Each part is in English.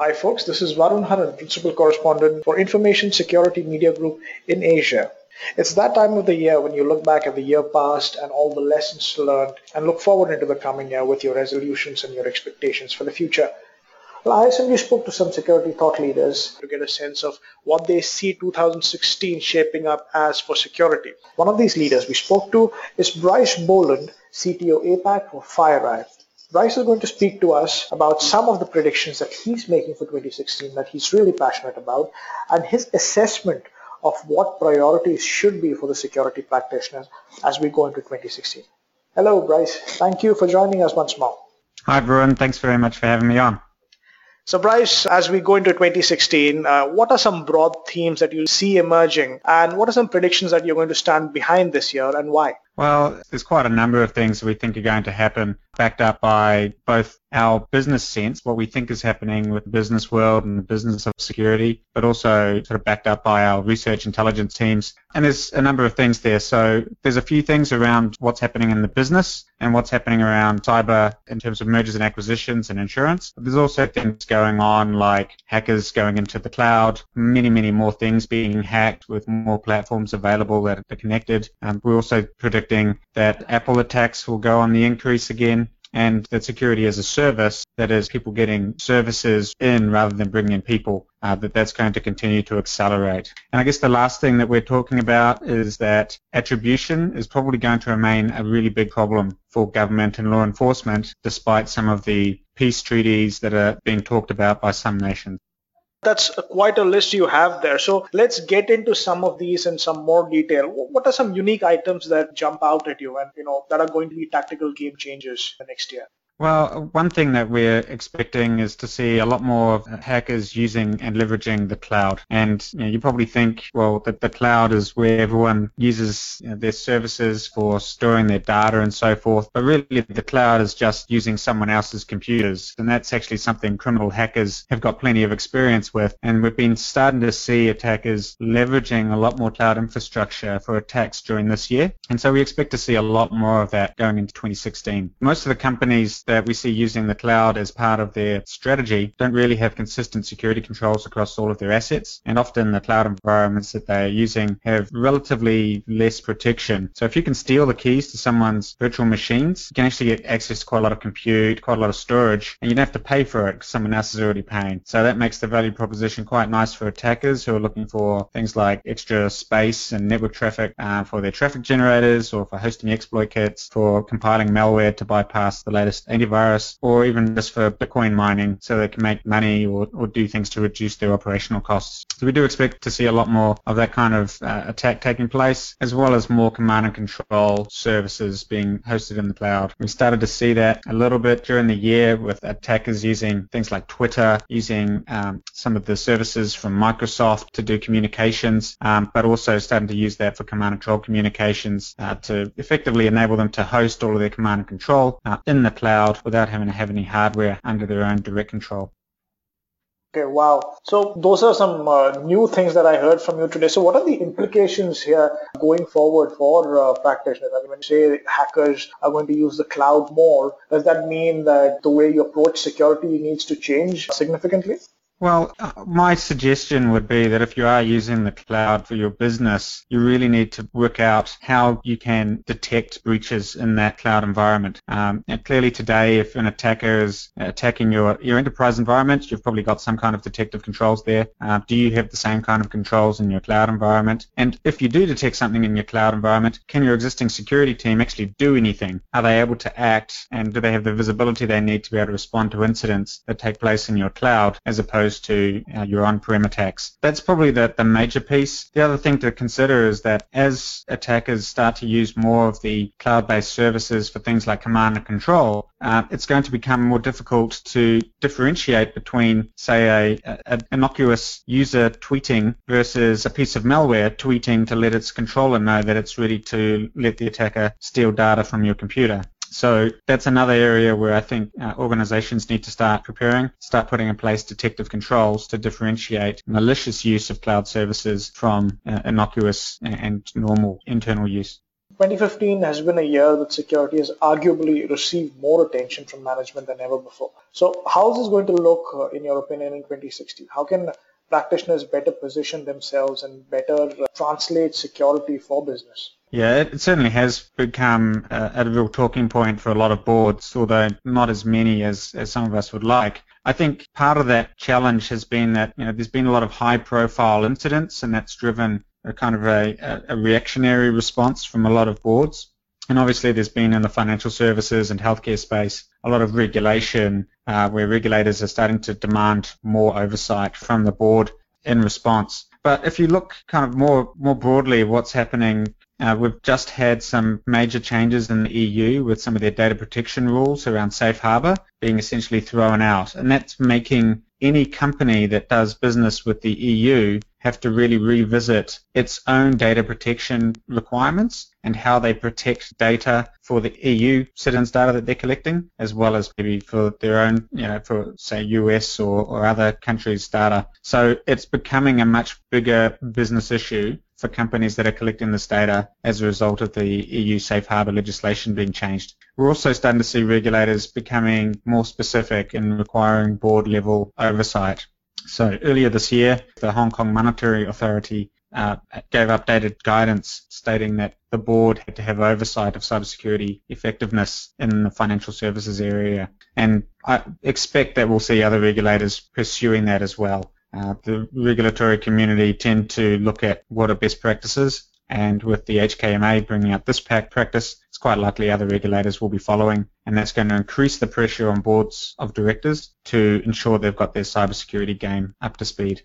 Hi folks, this is Varun Haran, Principal Correspondent for Information Security Media Group in Asia. It's that time of the year when you look back at the year past and all the lessons learned and look forward into the coming year with your resolutions and your expectations for the future. Well, I recently spoke to some security thought leaders to get a sense of what they see 2016 shaping up as for security. One of these leaders we spoke to is Bryce Boland, CTO APAC for FireEye. Bryce is going to speak to us about some of the predictions that he's making for 2016 that he's really passionate about and his assessment of what priorities should be for the security practitioners as we go into 2016. Hello, Bryce. Thank you for joining us once more. Hi, everyone. Thanks very much for having me on. So, Bryce, as we go into 2016, uh, what are some broad themes that you see emerging, and what are some predictions that you're going to stand behind this year, and why? Well, there's quite a number of things that we think are going to happen, backed up by both our business sense, what we think is happening with the business world and the business of security, but also sort of backed up by our research intelligence teams. And there's a number of things there. So there's a few things around what's happening in the business and what's happening around cyber in terms of mergers and acquisitions and insurance. But there's also things going on like hackers going into the cloud, many, many more things being hacked with more platforms available that are connected. Um, we also predict predicting that Apple attacks will go on the increase again and that security as a service, that is people getting services in rather than bringing in people, uh, that that's going to continue to accelerate. And I guess the last thing that we're talking about is that attribution is probably going to remain a really big problem for government and law enforcement, despite some of the peace treaties that are being talked about by some nations. That's quite a list you have there. So let's get into some of these in some more detail. What are some unique items that jump out at you and you know that are going to be tactical game changers next year? Well, one thing that we're expecting is to see a lot more of hackers using and leveraging the cloud. And you, know, you probably think, well, that the cloud is where everyone uses you know, their services for storing their data and so forth. But really, the cloud is just using someone else's computers. And that's actually something criminal hackers have got plenty of experience with. And we've been starting to see attackers leveraging a lot more cloud infrastructure for attacks during this year. And so we expect to see a lot more of that going into 2016. Most of the companies that we see using the cloud as part of their strategy don't really have consistent security controls across all of their assets. And often the cloud environments that they're using have relatively less protection. So if you can steal the keys to someone's virtual machines, you can actually get access to quite a lot of compute, quite a lot of storage, and you don't have to pay for it because someone else is already paying. So that makes the value proposition quite nice for attackers who are looking for things like extra space and network traffic uh, for their traffic generators or for hosting exploit kits, for compiling malware to bypass the latest antivirus or even just for Bitcoin mining so they can make money or, or do things to reduce their operational costs. So we do expect to see a lot more of that kind of uh, attack taking place as well as more command and control services being hosted in the cloud. We started to see that a little bit during the year with attackers using things like Twitter, using um, some of the services from Microsoft to do communications, um, but also starting to use that for command and control communications uh, to effectively enable them to host all of their command and control uh, in the cloud without having to have any hardware under their own direct control. Okay, wow. So those are some uh, new things that I heard from you today. So what are the implications here going forward for uh, practitioners? I mean, when you say hackers are going to use the cloud more, does that mean that the way you approach security needs to change significantly? Well, uh, my suggestion would be that if you are using the cloud for your business, you really need to work out how you can detect breaches in that cloud environment. Um, clearly today, if an attacker is attacking your, your enterprise environment, you've probably got some kind of detective controls there. Uh, do you have the same kind of controls in your cloud environment? And if you do detect something in your cloud environment, can your existing security team actually do anything? Are they able to act? And do they have the visibility they need to be able to respond to incidents that take place in your cloud as opposed opposed to uh, your on-prem attacks. That's probably the, the major piece. The other thing to consider is that as attackers start to use more of the cloud-based services for things like command and control, uh, it's going to become more difficult to differentiate between, say, an innocuous user tweeting versus a piece of malware tweeting to let its controller know that it's ready to let the attacker steal data from your computer. So that's another area where I think uh, organizations need to start preparing, start putting in place detective controls to differentiate malicious use of cloud services from uh, innocuous and normal internal use. 2015 has been a year that security has arguably received more attention from management than ever before. So, how is this going to look, uh, in your opinion, in 2016? How can practitioners better position themselves and better uh, translate security for business? Yeah, it certainly has become a, a, real talking point for a lot of boards, although not as many as, as some of us would like. I think part of that challenge has been that you know there's been a lot of high-profile incidents, and that's driven a kind of a, a reactionary response from a lot of boards. And obviously, there's been in the financial services and healthcare space a lot of regulation uh, where regulators are starting to demand more oversight from the board in response. But if you look kind of more more broadly, what's happening uh, we've just had some major changes in the EU with some of their data protection rules around safe harbour being essentially thrown out. And that's making any company that does business with the EU have to really revisit its own data protection requirements and how they protect data for the EU citizens' data that they're collecting, as well as maybe for their own, you know, for say US or, or other countries' data. So it's becoming a much bigger business issue for companies that are collecting this data as a result of the EU safe harbour legislation being changed. We're also starting to see regulators becoming more specific and requiring board level oversight. So earlier this year, the Hong Kong Monetary Authority uh, gave updated guidance stating that the board had to have oversight of cybersecurity effectiveness in the financial services area. And I expect that we'll see other regulators pursuing that as well. Uh, the regulatory community tend to look at what are best practices, and with the HKMA bringing out this pack practice, it's quite likely other regulators will be following, and that's going to increase the pressure on boards of directors to ensure they've got their cybersecurity game up to speed.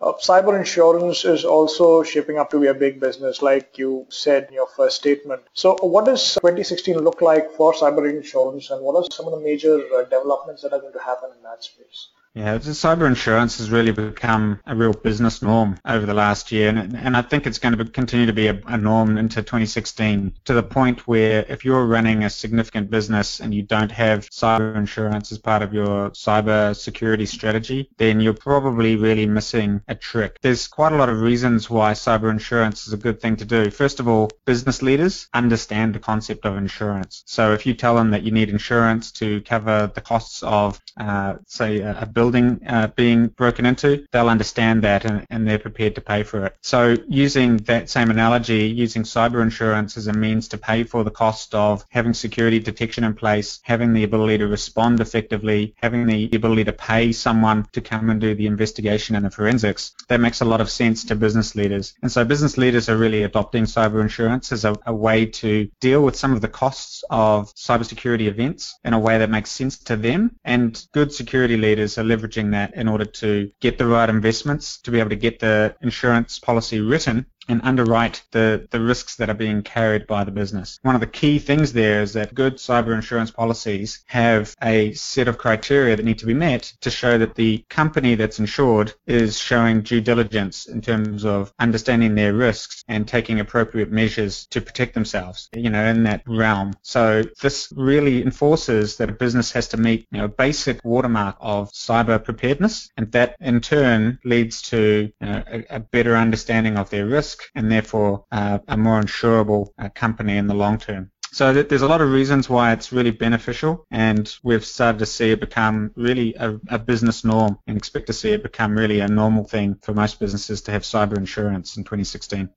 Uh, cyber insurance is also shaping up to be a big business, like you said in your first statement. So, what does 2016 look like for cyber insurance, and what are some of the major uh, developments that are going to happen in that space? Yeah, cyber insurance has really become a real business norm over the last year, and, and I think it's going to be, continue to be a, a, norm into 2016 to the point where if you're running a significant business and you don't have cyber insurance as part of your cyber security strategy, then you're probably really missing a trick. There's quite a lot of reasons why cyber insurance is a good thing to do. First of all, business leaders understand the concept of insurance. So if you tell them that you need insurance to cover the costs of, uh, say, a, a building uh, being broken into, they'll understand that and, and, they're prepared to pay for it. So using that same analogy, using cyber insurance as a means to pay for the cost of having security detection in place, having the ability to respond effectively, having the ability to pay someone to come and do the investigation and the forensics, that makes a lot of sense to business leaders. And so business leaders are really adopting cyber insurance as a, a way to deal with some of the costs of cybersecurity events in a way that makes sense to them. And good security leaders are leveraging that in order to get the right investments, to be able to get the insurance policy written and underwrite the, the risks that are being carried by the business. One of the key things there is that good cyber insurance policies have a set of criteria that need to be met to show that the company that's insured is showing due diligence in terms of understanding their risks and taking appropriate measures to protect themselves, you know, in that realm. So this really enforces that a business has to meet, you know, a basic watermark of cyber preparedness and that in turn leads to you know, a, a better understanding of their risks risk and therefore uh, a more insurable uh, company in the long term. So there's a lot of reasons why it's really beneficial, and we've started to see it become really a, a, business norm, and expect to see it become really a normal thing for most businesses to have cyber insurance in 2016.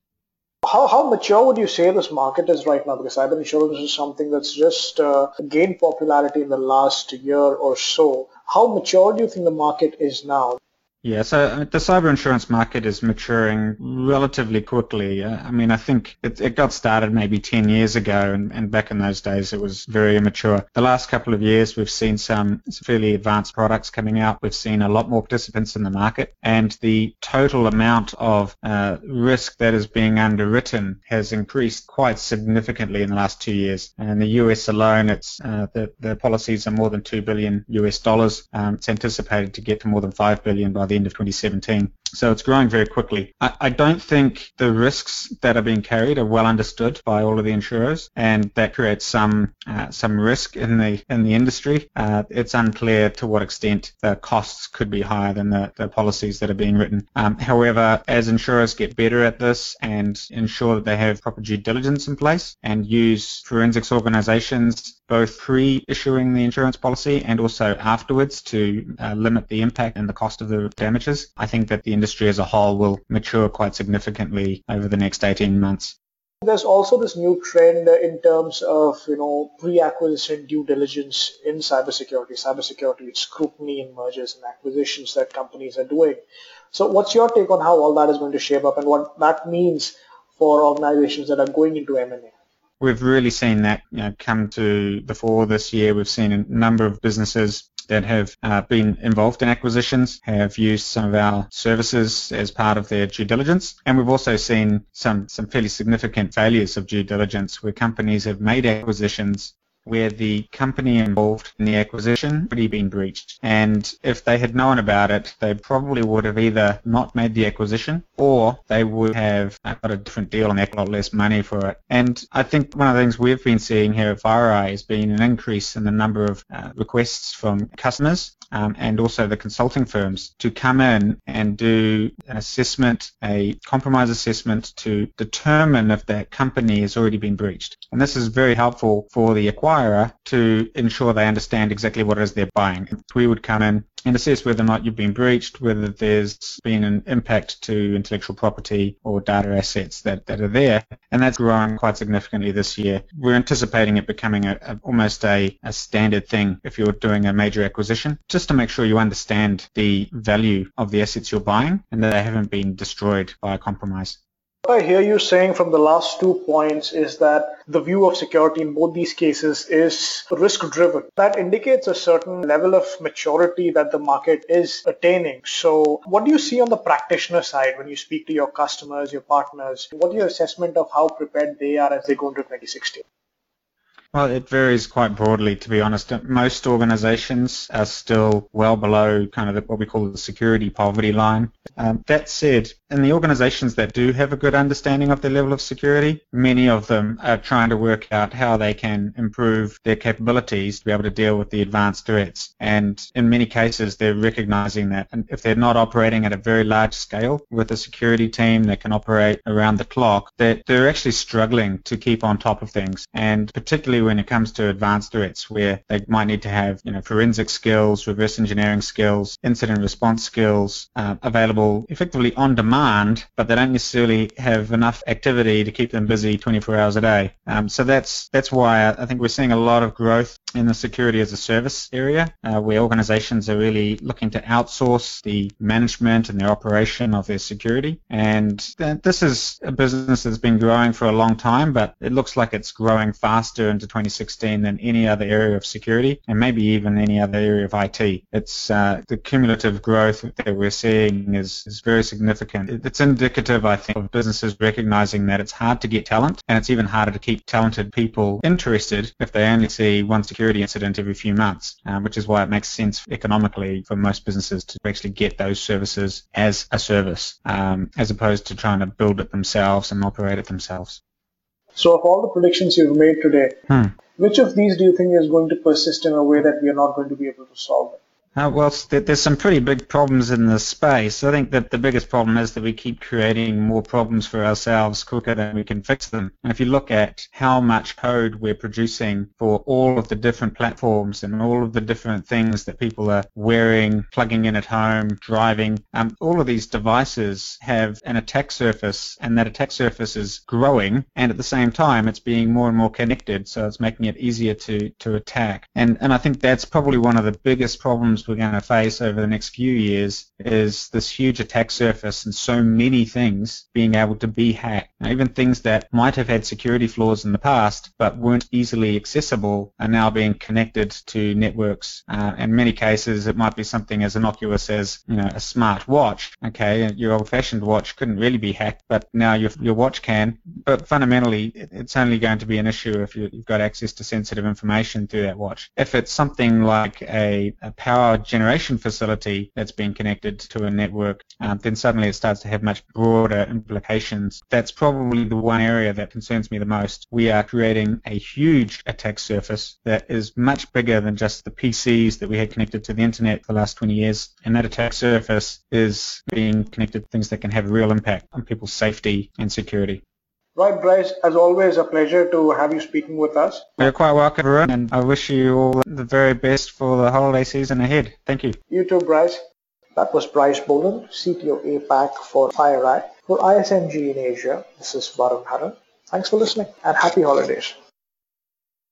How, how mature would you say this market is right now? Because cyber insurance is something that's just uh, gained popularity in the last year or so. How mature do you think the market is now? Yeah, so uh, the cyber insurance market is maturing relatively quickly. Uh, I mean, I think it, it got started maybe 10 years ago, and, and, back in those days it was very immature. The last couple of years we've seen some fairly advanced products coming out. We've seen a lot more participants in the market, and the total amount of uh, risk that is being underwritten has increased quite significantly in the last two years. And in the US alone, it's uh, the, the policies are more than 2 billion US dollars. Um, it's anticipated to get to more than 5 billion by the end of 2017. So it's growing very quickly. I, I, don't think the risks that are being carried are well understood by all of the insurers, and that creates some uh, some risk in the in the industry. Uh, it's unclear to what extent the costs could be higher than the, the policies that are being written. Um, however, as insurers get better at this and ensure that they have proper due diligence in place and use forensics organizations both pre-issuing the insurance policy and also afterwards to uh, limit the impact and the cost of the damages. I think that the industry as a whole will mature quite significantly over the next 18 months. There's also this new trend uh, in terms of, you know, pre-acquisition due diligence in cybersecurity, cybersecurity scrutiny in mergers and acquisitions that companies are doing. So what's your take on how all that is going to shape up and what that means for organizations that are going into M&A? We've really seen that you know, come to the fore this year. We've seen a number of businesses that have uh, been involved in acquisitions have used some of our services as part of their due diligence. And we've also seen some, some fairly significant failures of due diligence where companies have made acquisitions where the company involved in the acquisition had already been breached. And if they had known about it, they probably would have either not made the acquisition or they would have got a different deal and a lot less money for it. And I think one of the things we've been seeing here at FireEye has been an increase in the number of uh, requests from customers um, and also the consulting firms to come in and do an assessment, a compromise assessment to determine if that company has already been breached. And this is very helpful for the acquirer to ensure they understand exactly what it is they're buying. We would come in and assess whether or not you've been breached, whether there's been an impact to intellectual property or data assets that, that are there. And that's growing quite significantly this year. We're anticipating it becoming a, a, almost a, a standard thing if you're doing a major acquisition, just to make sure you understand the value of the assets you're buying and that they haven't been destroyed by a compromise. What I hear you saying from the last two points is that the view of security in both these cases is risk driven. That indicates a certain level of maturity that the market is attaining. So, what do you see on the practitioner side when you speak to your customers, your partners? What is your assessment of how prepared they are as they go into 2016? Well, it varies quite broadly, to be honest. Most organizations are still well below kind of the, what we call the security poverty line. Um, that said, in the organizations that do have a good understanding of their level of security, many of them are trying to work out how they can improve their capabilities to be able to deal with the advanced threats. And in many cases, they're recognizing that and if they're not operating at a very large scale with a security team that can operate around the clock, that they're actually struggling to keep on top of things. And particularly particularly when it comes to advanced threats where they might need to have, you know, forensic skills, reverse engineering skills, incident response skills uh, available effectively on demand, but they don't necessarily have enough activity to keep them busy 24 hours a day. Um, so that's that's why I think we're seeing a lot of growth in the security as a service area, uh, where organizations are really looking to outsource the management and the operation of their security. And this is a business that's been growing for a long time, but it looks like it's growing faster into 2016 than any other area of security, and maybe even any other area of IT. It's uh, the cumulative growth that we're seeing is, is very significant. It's indicative, I think, of businesses recognizing that it's hard to get talent, and it's even harder to keep talented people interested if they only see one security incident every few months, um, which is why it makes sense economically for most businesses to actually get those services as a service, um, as opposed to trying to build it themselves and operate it themselves. So, of all the predictions you've made today, hmm. which of these do you think is going to persist in a way that we are not going to be able to solve it? Uh, well, there's some pretty big problems in this space. I think that the biggest problem is that we keep creating more problems for ourselves quicker than we can fix them. And if you look at how much code we're producing for all of the different platforms and all of the different things that people are wearing, plugging in at home, driving, um, all of these devices have an attack surface, and that attack surface is growing, and at the same time, it's being more and more connected, so it's making it easier to to attack. And and I think that's probably one of the biggest problems we're going to face over the next few years is this huge attack surface and so many things being able to be hacked. Now, even things that might have had security flaws in the past but weren't easily accessible are now being connected to networks. Uh, in many cases, it might be something as innocuous as you know a smart watch. Okay, your old-fashioned watch couldn't really be hacked, but now your your watch can. But fundamentally, it's only going to be an issue if you've got access to sensitive information through that watch. If it's something like a, a power power generation facility that's been connected to a network, um, then suddenly it starts to have much broader implications. That's probably the one area that concerns me the most. We are creating a huge attack surface that is much bigger than just the PCs that we had connected to the internet for the last 20 years. And that attack surface is being connected to things that can have a real impact on people's safety and security. Right, Bryce, as always, a pleasure to have you speaking with us. You're quite welcome, everyone, and I wish you all the very best for the holiday season ahead. Thank you. You too, Bryce. That was Bryce Boland, CTO APAC for FireEye. For ISMG in Asia, this is Varun Haran. Thanks for listening and happy holidays.